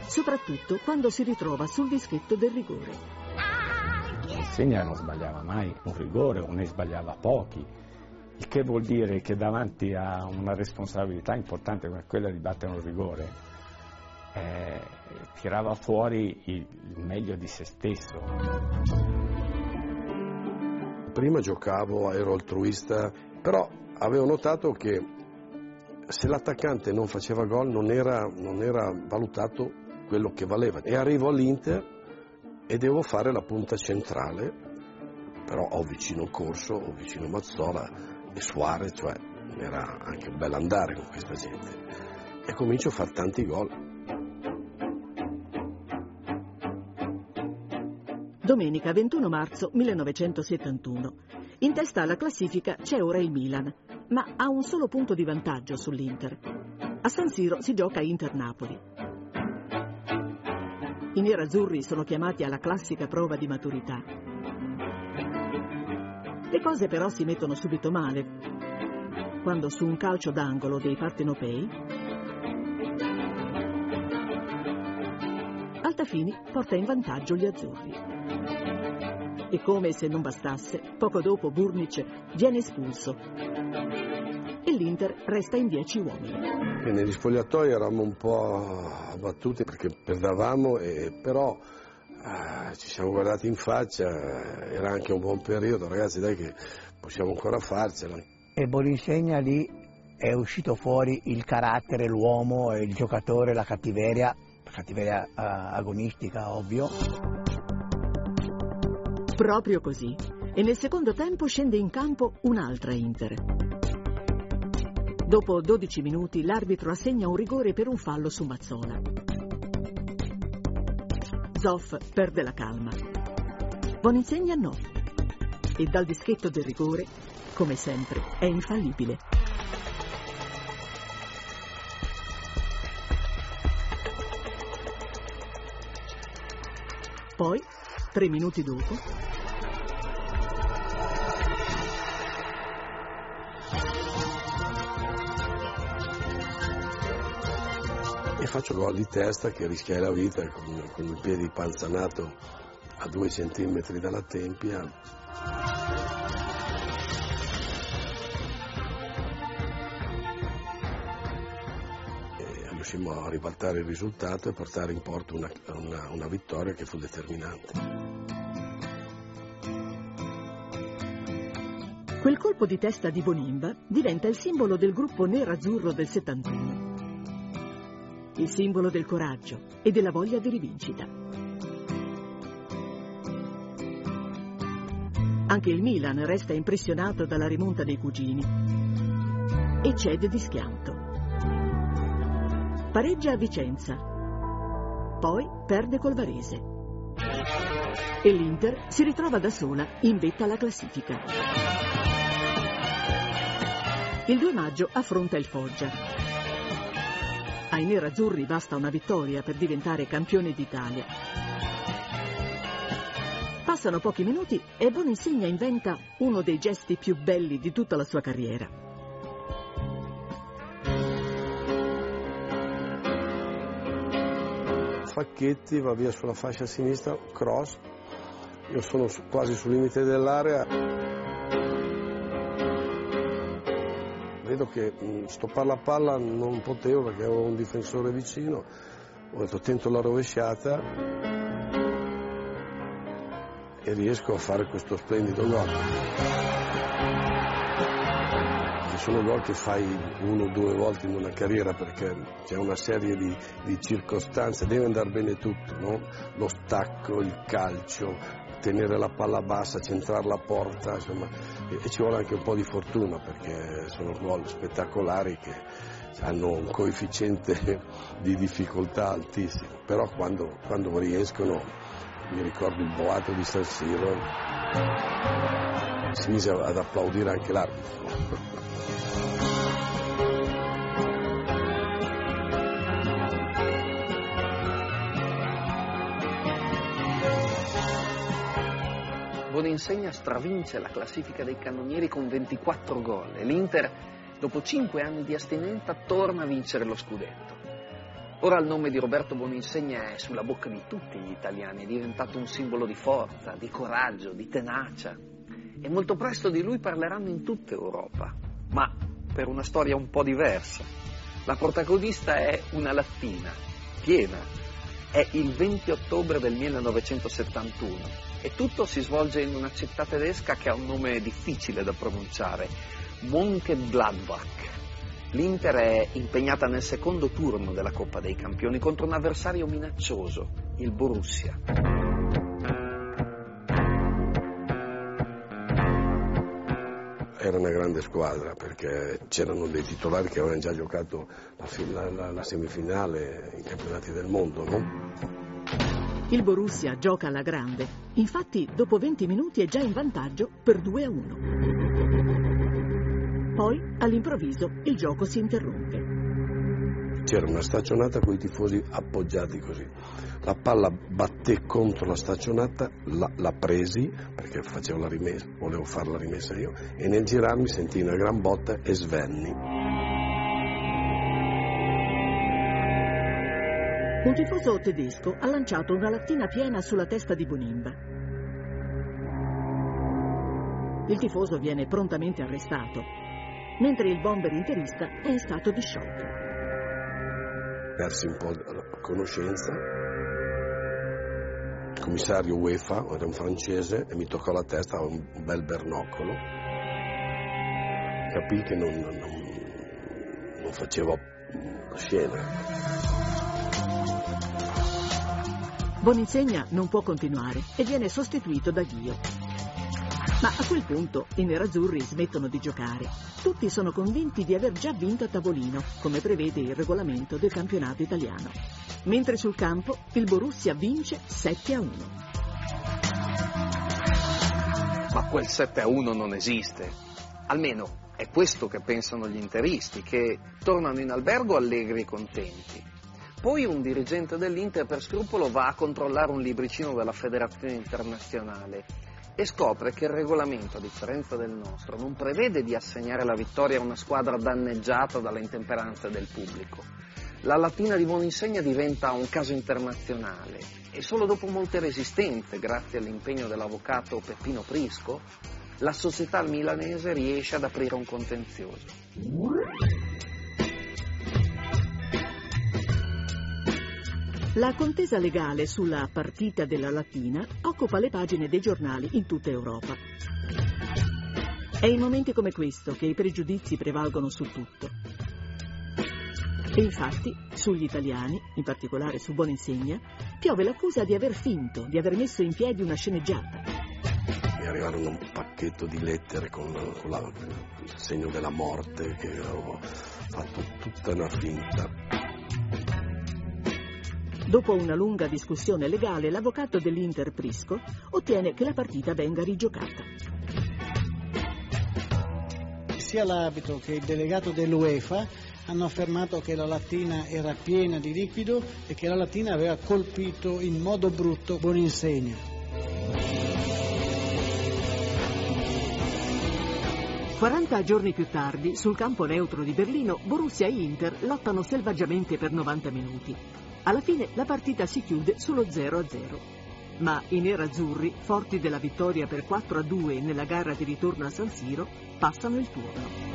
soprattutto quando si ritrova sul dischetto del rigore. Segna non sbagliava mai un rigore o ne sbagliava pochi, il che vuol dire che davanti a una responsabilità importante come quella di battere un rigore eh, tirava fuori il, il meglio di se stesso. Prima giocavo, ero altruista, però avevo notato che se l'attaccante non faceva gol non era, non era valutato quello che valeva. E arrivo all'Inter e devo fare la punta centrale, però ho vicino Corso, ho vicino Mazzola e Suarez, cioè era anche un bel andare con questa gente. E comincio a fare tanti gol. Domenica 21 marzo 1971. In testa alla classifica c'è ora il Milan, ma ha un solo punto di vantaggio sull'Inter. A San Siro si gioca Inter-Napoli. I nerazzurri sono chiamati alla classica prova di maturità. Le cose però si mettono subito male, quando su un calcio d'angolo dei partenopei Altafini porta in vantaggio gli azzurri. E come se non bastasse, poco dopo Burnic viene espulso e l'Inter resta in 10 uomini. E negli spogliatoi eravamo un po' abbattuti perché perdavamo, e, però eh, ci siamo guardati in faccia, era anche un buon periodo, ragazzi dai che possiamo ancora farcela. E Bolinsegna lì è uscito fuori il carattere, l'uomo, il giocatore, la cattiveria, cattiveria uh, agonistica ovvio. Proprio così. E nel secondo tempo scende in campo un'altra Inter. Dopo 12 minuti l'arbitro assegna un rigore per un fallo su Mazzola. Zoff perde la calma. Boninsegna no. E dal dischetto del rigore, come sempre, è infallibile. Poi, tre minuti dopo, e faccio gol di testa che rischiai la vita con, con il piede panzanato a due centimetri dalla tempia. Riuscimmo a ribaltare il risultato e portare in porto una, una, una vittoria che fu determinante. Quel colpo di testa di Bonimba diventa il simbolo del gruppo nerazzurro del 71. Il simbolo del coraggio e della voglia di rivincita. Anche il Milan resta impressionato dalla rimonta dei cugini e cede di schianto. Pareggia a Vicenza, poi perde col Varese. E l'Inter si ritrova da sola in vetta alla classifica. Il 2 maggio affronta il Foggia. Ai nerazzurri basta una vittoria per diventare campione d'Italia. Passano pochi minuti e Boninsegna inventa uno dei gesti più belli di tutta la sua carriera. Facchetti va via sulla fascia sinistra, cross, io sono quasi sul limite dell'area. Vedo che mh, stoppare la palla non potevo perché avevo un difensore vicino, ho detto tento la rovesciata e riesco a fare questo splendido gol. Ci sono gol che fai uno o due volte in una carriera perché c'è una serie di, di circostanze, deve andare bene tutto, no? lo stacco, il calcio, tenere la palla bassa, centrare la porta, insomma, e, ci vuole anche un po' di fortuna perché sono gol spettacolari che hanno un coefficiente [LAUGHS] di difficoltà altissimo, però quando, quando riescono, mi ricordo il boato di San Siro, si mise ad applaudire anche l'arbitro. Boninsegna stravince la classifica dei cannonieri con 24 gol e l'Inter, dopo 5 anni di astinenza, torna a vincere lo scudetto. Ora il nome di Roberto Boninsegna è sulla bocca di tutti gli italiani, è diventato un simbolo di forza, di coraggio, di tenacia. E molto presto di lui parleranno in tutta Europa, ma per una storia un po' diversa. La protagonista è una lattina, piena. È il 20 ottobre del 1971 e tutto si svolge in una città tedesca che ha un nome difficile da pronunciare, Mönchengladbach. L'Inter è impegnata nel secondo turno della Coppa dei Campioni contro un avversario minaccioso, il Borussia. Era una grande squadra perché c'erano dei titolari che avevano già giocato la, la- la semifinale in campionati del mondo, no? Il Borussia gioca alla grande. Infatti, dopo 20 minuti è già in vantaggio per 2 a 1. Poi, all'improvviso, il gioco si interrompe. C'era una staccionata con i tifosi appoggiati così. La palla batté contro la staccionata, la, la presi perché facevo la rimessa, volevo fare la rimessa io e nel girarmi sentii una gran botta e svenni. Un tifoso tedesco ha lanciato una lattina piena sulla testa di Bonimba. Il tifoso viene prontamente arrestato, mentre il bomber interista è stato di shock. Persi un po' la conoscenza. Il commissario UEFA, era un francese, e mi toccò la testa, aveva un bel bernoccolo. Capì che non, non, non faceva mm, scena. Boninsegna non può continuare e viene sostituito da Ghio. Ma a quel punto i nerazzurri smettono di giocare. Tutti sono convinti di aver già vinto a tavolino, come prevede il regolamento del campionato italiano. Mentre sul campo il Borussia vince 7 a 1. Ma quel 7 a 1 non esiste. Almeno è questo che pensano gli interisti, che tornano in albergo allegri e contenti. Poi un dirigente dell'Inter per scrupolo va a controllare un libricino della federazione internazionale e scopre che il regolamento, a differenza del nostro, non prevede di assegnare la vittoria a una squadra danneggiata dalle intemperanze del pubblico. La Latina di Boninsegna diventa un caso internazionale e solo dopo molte resistenze, grazie all'impegno dell'avvocato Peppino Prisco, la società milanese riesce ad aprire un contenzioso. La contesa legale sulla partita della Latina occupa le pagine dei giornali in tutta Europa. È in momenti come questo che i pregiudizi prevalgono su tutto. E infatti, sugli italiani, in particolare su Boninsegna, piove l'accusa di aver finto, di aver messo in piedi una sceneggiata. Mi arrivarono un pacchetto di lettere con, con la, il segno della morte che avevo fatto tutta una finta. Dopo una lunga discussione legale, l'avvocato dell'Inter Prisco ottiene che la partita venga rigiocata. Sia l'arbitro che il delegato dell'UEFA hanno affermato che la Latina era piena di liquido e che la Latina aveva colpito in modo brutto Boninsegna. 40 giorni più tardi, sul campo neutro di Berlino, Borussia e Inter lottano selvaggiamente per 90 minuti. Alla fine la partita si chiude sullo 0-0. Ma i nerazzurri, forti della vittoria per 4-2 nella gara di ritorno a San Siro, passano il turno.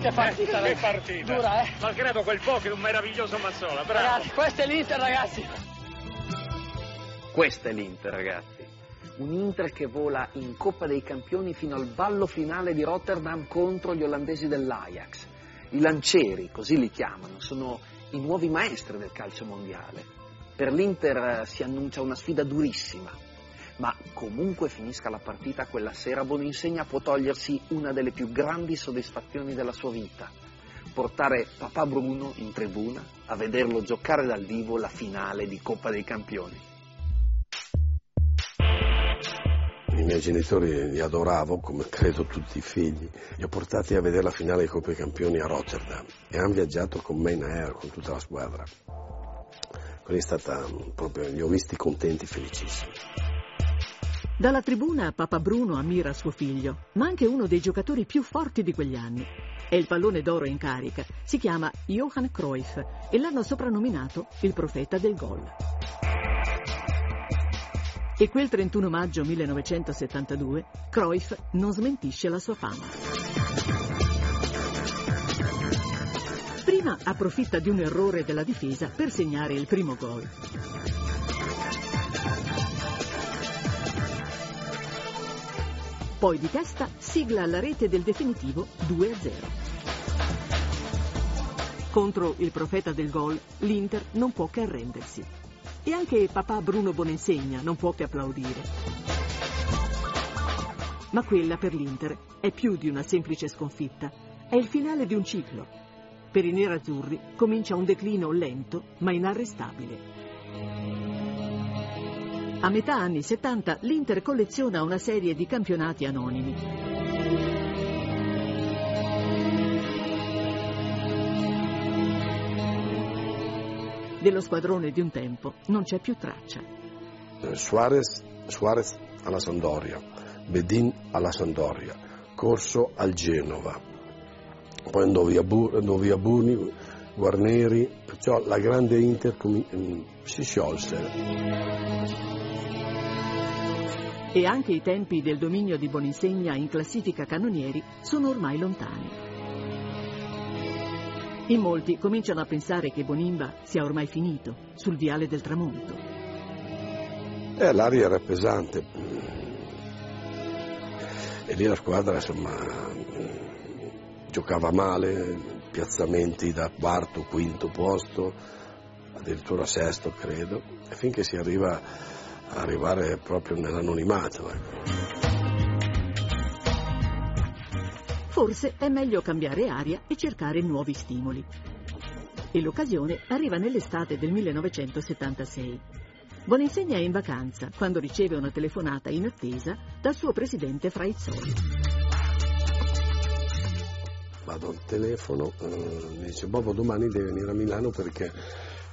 Che partita, che partita. Dura, eh? Malgrado quel po' che è un meraviglioso Mazzola, bravo. Ragazzi, questo è l'Inter, ragazzi. Questa è l'Inter, ragazzi. Un Inter che vola in Coppa dei Campioni fino al ballo finale di Rotterdam contro gli olandesi dell'Ajax. I lancieri, così li chiamano, sono i nuovi maestri del calcio mondiale. Per l'Inter si annuncia una sfida durissima, ma comunque finisca la partita quella sera Boninsegna può togliersi una delle più grandi soddisfazioni della sua vita, portare papà Bruno in tribuna a vederlo giocare dal vivo la finale di Coppa dei Campioni. Miei genitori li adoravo, come credo tutti i figli. Li ho portati a vedere la finale di Coppa dei Campioni a Rotterdam e hanno viaggiato con me in aereo, con tutta la squadra. Quella è stata proprio, li ho visti contenti, felicissimi. Dalla tribuna Papa Bruno ammira suo figlio, ma anche uno dei giocatori più forti di quegli anni. È il pallone d'oro in carica, si chiama Johann Cruyff e l'hanno soprannominato il profeta del gol. E quel 31 maggio 1972 Cruyff non smentisce la sua fama. Prima approfitta di un errore della difesa per segnare il primo gol. Poi di testa sigla alla rete del definitivo 2-0. Contro il profeta del gol l'Inter non può che arrendersi. E anche papà Bruno Bonensegna non può che applaudire. Ma quella per l'Inter è più di una semplice sconfitta, è il finale di un ciclo. Per i nerazzurri comincia un declino lento ma inarrestabile. A metà anni 70 l'Inter colleziona una serie di campionati anonimi. Dello squadrone di un tempo non c'è più traccia. Suarez, Suarez alla Sandoria, Bedin alla Sandoria, Corso al Genova, poi andò via, via Buni, Guarneri, perciò la grande Inter si sciolse. E anche i tempi del dominio di Boninsegna in classifica canonieri sono ormai lontani. In molti cominciano a pensare che Bonimba sia ormai finito, sul viale del tramonto. Eh, l'aria era pesante. E lì la squadra, insomma, giocava male, piazzamenti da quarto, quinto posto, addirittura sesto, credo, finché si arriva a arrivare proprio nell'anonimato. Ecco. Forse è meglio cambiare aria e cercare nuovi stimoli. E l'occasione arriva nell'estate del 1976. Boninsegna è in vacanza quando riceve una telefonata in attesa dal suo presidente Fraizzoli. Vado al telefono, eh, mi dice Bobo domani devi venire a Milano perché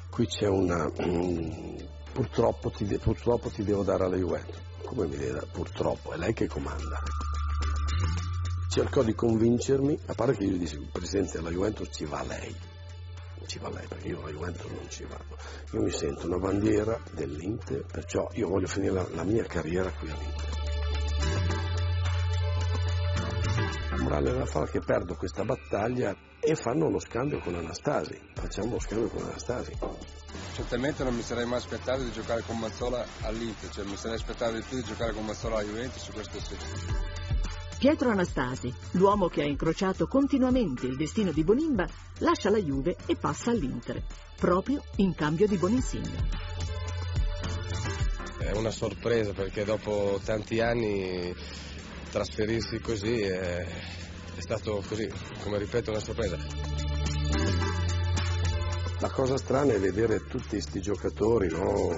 qui c'è una... Mm, purtroppo, ti, purtroppo ti devo dare alla Juventus. Come mi deve dare? Purtroppo, è lei che comanda cercò di convincermi, a parte che io gli dissi, presidente della Juventus ci va lei, ci va lei, perché io alla Juventus non ci vado. Io mi sento una bandiera dell'Inter, perciò io voglio finire la, la mia carriera qui all'Inter. morale della favola che perdo questa battaglia e fanno uno scambio con Anastasi. Facciamo uno scambio con Anastasi. Certamente non mi sarei mai aspettato di giocare con Mazzola all'Inter, cioè mi sarei aspettato di più di giocare con Mazzola alla Juventus, questo sì. Pietro Anastasi, l'uomo che ha incrociato continuamente il destino di Bonimba, lascia la Juve e passa all'Inter, proprio in cambio di Boninsegna. È una sorpresa perché dopo tanti anni trasferirsi così è, è stato così, come ripeto, una sorpresa. La cosa strana è vedere tutti questi giocatori no?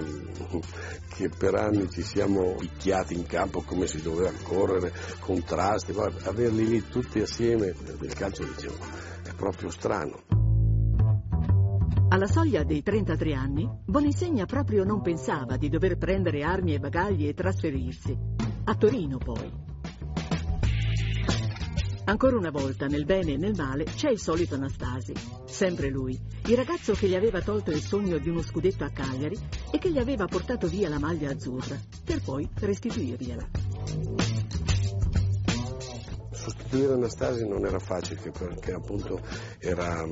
che per anni ci siamo picchiati in campo come si doveva correre, contrasti, averli lì tutti assieme nel calcio dicevo, è proprio strano. Alla soglia dei 33 anni, Boninsegna proprio non pensava di dover prendere armi e bagagli e trasferirsi. A Torino poi. Ancora una volta, nel bene e nel male, c'è il solito Anastasi. Sempre lui, il ragazzo che gli aveva tolto il sogno di uno scudetto a Cagliari e che gli aveva portato via la maglia azzurra, per poi restituirgliela. Sostituire Anastasi non era facile perché appunto era,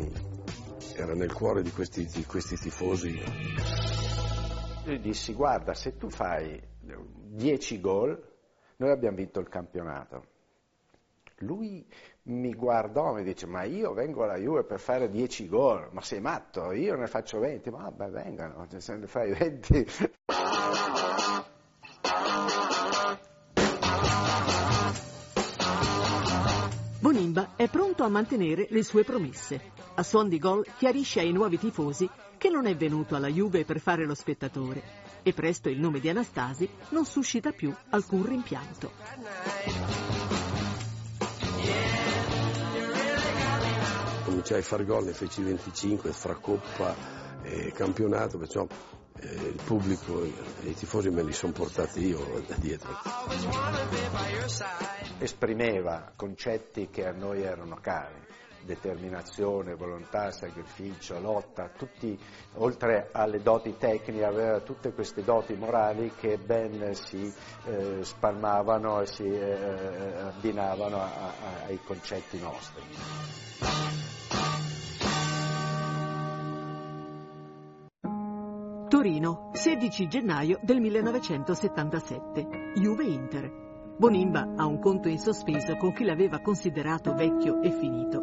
era nel cuore di questi, di questi tifosi. Io dissi, guarda, se tu fai 10 gol, noi abbiamo vinto il campionato lui mi guardò e mi dice ma io vengo alla Juve per fare 10 gol, ma sei matto, io ne faccio 20, ma vabbè vengano, se ne fai 20. Bonimba è pronto a mantenere le sue promesse. A suon di gol chiarisce ai nuovi tifosi che non è venuto alla Juve per fare lo spettatore e presto il nome di Anastasi non suscita più alcun rimpianto. Cominciai a far gol, ne feci 25 fra Coppa e campionato, perciò eh, il pubblico e i tifosi me li sono portati io da dietro. Esprimeva concetti che a noi erano cari determinazione, volontà, sacrificio, lotta, tutti, oltre alle doti tecniche aveva tutte queste doti morali che ben si eh, spalmavano e si eh, abbinavano a, a, ai concetti nostri. Torino, 16 gennaio del 1977. Juve-Inter. Bonimba ha un conto in sospeso con chi l'aveva considerato vecchio e finito.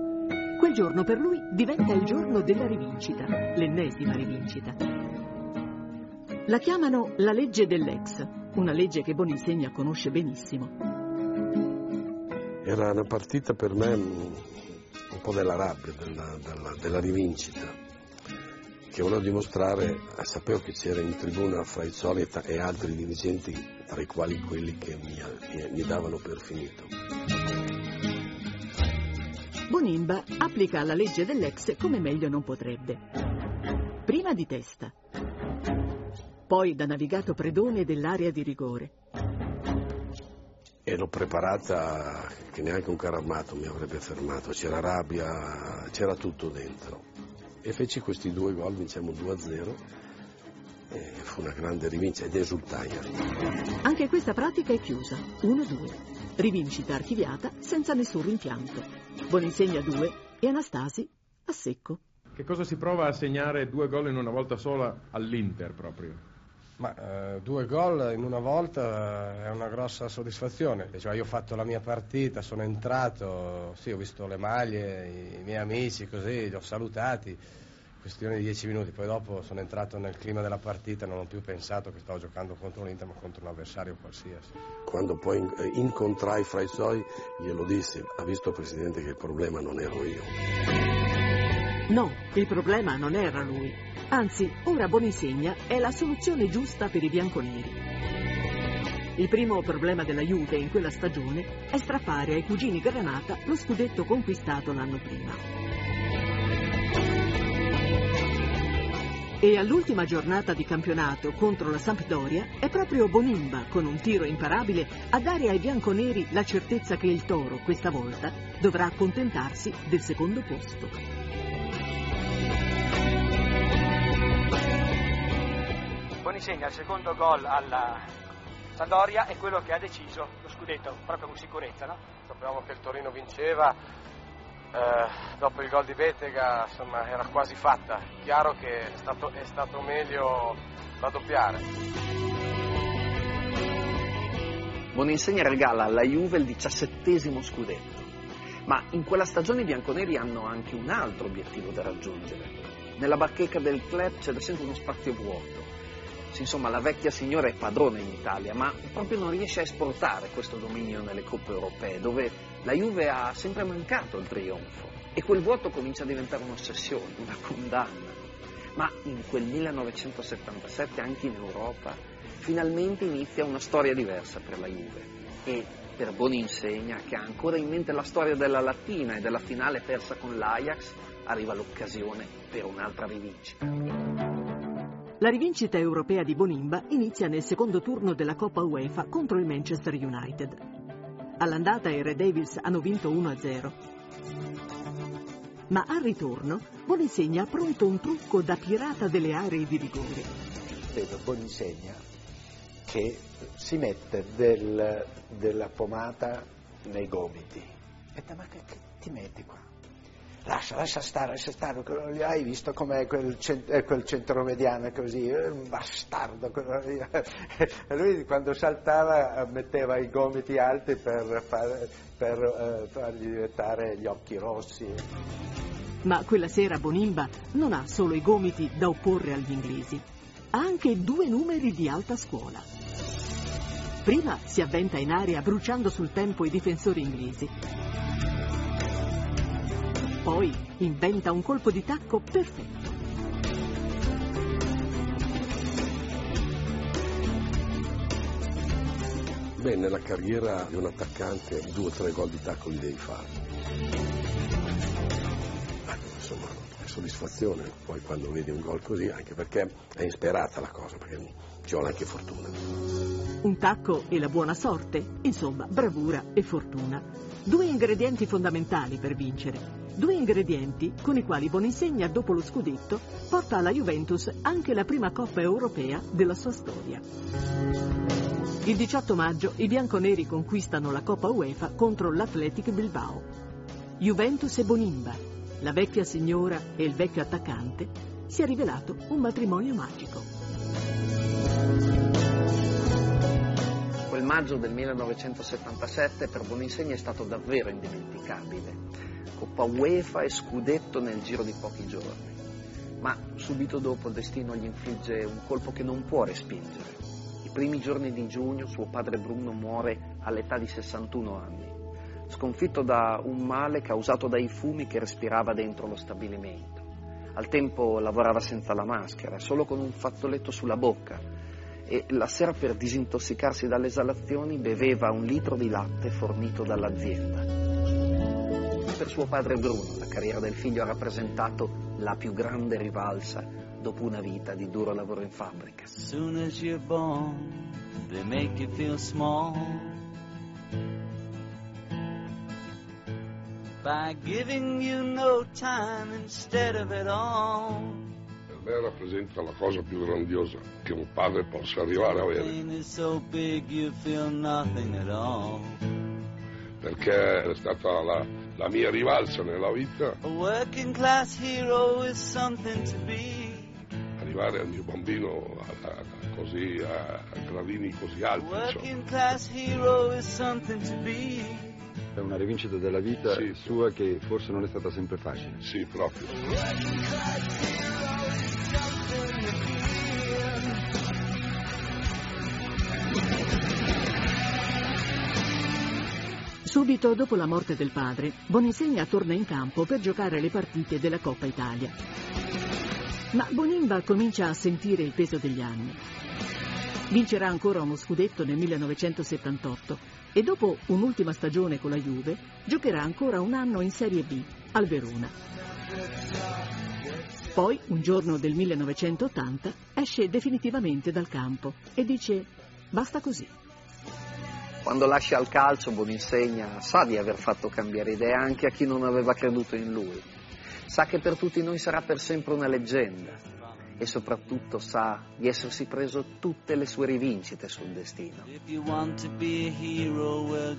Quel giorno per lui diventa il giorno della rivincita, l'ennesima rivincita. La chiamano la legge dell'ex, una legge che Boninsegna conosce benissimo. Era una partita per me un po' della rabbia, della, della, della rivincita che volevo dimostrare, sapevo che c'era in tribuna Fraizzoli e altri dirigenti, tra i quali quelli che mi, mi davano per finito. Bonimba applica la legge dell'ex come meglio non potrebbe. Prima di testa, poi da navigato predone dell'area di rigore. Ero preparata che neanche un carro armato mi avrebbe fermato, c'era rabbia, c'era tutto dentro e feci questi due gol, vinciamo 2-0 e fu una grande rivincita ed esultai. Anche questa pratica è chiusa, 1-2. Rivincita archiviata senza nessun rimpianto. Boninsegna 2 e Anastasi a secco. Che cosa si prova a segnare due gol in una volta sola all'Inter proprio? Ma eh, due gol in una volta è una grossa soddisfazione. Cioè, io ho fatto la mia partita, sono entrato, sì, ho visto le maglie, i, miei amici, così, li ho salutati. Questione di dieci minuti, poi dopo sono entrato nel clima della partita, non ho più pensato che stavo giocando contro l'Inter, ma contro un avversario qualsiasi. Quando poi eh, incontrai fra i suoi, glielo dissi, ha visto Presidente che il problema non ero io. No, il problema non era lui. Anzi, ora Boninsegna è la soluzione giusta per i bianconeri. Il primo problema della Juve in quella stagione è strappare ai cugini Granata lo scudetto conquistato l'anno prima. E all'ultima giornata di campionato contro la Sampdoria è proprio Bonimba, con un tiro imparabile, a dare ai bianconeri la certezza che il Toro, questa volta, dovrà accontentarsi del secondo posto. Boni segna il secondo gol alla Sandoria è quello che ha deciso lo scudetto, proprio con sicurezza, no? Sapevamo che il Torino vinceva, eh, dopo il gol di Bettega insomma, era quasi fatta. Chiaro che è stato, è stato meglio raddoppiare. Boninsegna regala alla Juve il diciassettesimo scudetto, ma in quella stagione i bianconeri hanno anche un altro obiettivo da raggiungere. Nella bacheca del club c'è da sempre uno spazio vuoto. Insomma, la vecchia signora è padrona in Italia, ma proprio non riesce a esportare questo dominio nelle coppe europee, dove la Juve ha sempre mancato il trionfo. E quel vuoto comincia a diventare un'ossessione, una condanna. Ma in quel 1977, anche in Europa, finalmente inizia una storia diversa per la Juve. E per Boninsegna, che ha ancora in mente la storia della Latina e della finale persa con l'Ajax, arriva l'occasione per un'altra rivincita. La rivincita europea di Bonimba inizia nel secondo turno della Coppa UEFA contro il Manchester United. All'andata i Red Devils hanno vinto 1-0. Ma al ritorno Boninsegna ha pronto un trucco da pirata delle aree di rigore. Vedo Boninsegna che si mette del, della pomata nei gomiti. E ma che, che ti metti qua? Lascia, lascia stare, lascia stare, hai visto com'è quel, cent- quel centromediano così, un bastardo. [LAUGHS] Lui quando saltava metteva i gomiti alti per, far, per uh, fargli diventare gli occhi rossi. Ma quella sera Bonimba non ha solo i gomiti da opporre agli inglesi, ha anche due numeri di alta scuola. Prima si avventa in aria bruciando sul tempo i difensori inglesi poi inventa un colpo di tacco perfetto. Beh, nella carriera di un attaccante due o tre gol di tacco li devi fare. Ma, insomma, è soddisfazione poi quando vedi un gol così, anche perché è insperata la cosa, perché ci vuole anche fortuna. Un tacco e la buona sorte, insomma, bravura e fortuna. Due ingredienti fondamentali per vincere. Due ingredienti con i quali Boninsegna, dopo lo scudetto, porta alla Juventus anche la prima Coppa europea della sua storia. Il 18 maggio i bianconeri conquistano la Coppa UEFA contro l'Athletic Bilbao. Juventus e Bonimba, la vecchia signora e il vecchio attaccante, si è rivelato un matrimonio magico. Maggio del 1977 per Boninsegna è stato davvero indimenticabile. Coppa UEFA e scudetto nel giro di pochi giorni. Ma subito dopo il destino gli infligge un colpo che non può respingere. I primi giorni di giugno suo padre Bruno muore all'età di 61 anni, sconfitto da un male causato dai fumi che respirava dentro lo stabilimento. Al tempo lavorava senza la maschera, solo con un fazzoletto sulla bocca e la sera per disintossicarsi dalle esalazioni beveva un litro di latte fornito dall'azienda per suo padre Bruno la carriera del figlio ha rappresentato la più grande rivalsa dopo una vita di duro lavoro in fabbrica. Soon as you're born, they make you feel small. By giving you no time instead of it all. Me rappresenta la cosa più grandiosa che un padre possa arrivare a avere. Perché è stata la, la mia rivalsa nella vita. Arrivare al mio bambino a, a, così, a, a, gradini così alti. È una rivincita della vita sì, sua sì. che forse non è stata sempre facile. Sì, proprio. Subito dopo la morte del padre, Boninsegna torna in campo per giocare le partite della Coppa Italia. Ma Bonimba comincia a sentire il peso degli anni. Vincerà ancora uno scudetto nel 1978 e dopo un'ultima stagione con la Juve giocherà ancora un anno in Serie B al Verona. Poi, un giorno del 1980, esce definitivamente dal campo e dice basta così. Quando lascia il calcio, Boninsegna sa di aver fatto cambiare idea anche a chi non aveva creduto in lui. Sa che per tutti noi sarà per sempre una leggenda e soprattutto sa di essersi preso tutte le sue rivincite sul destino. Hero, well,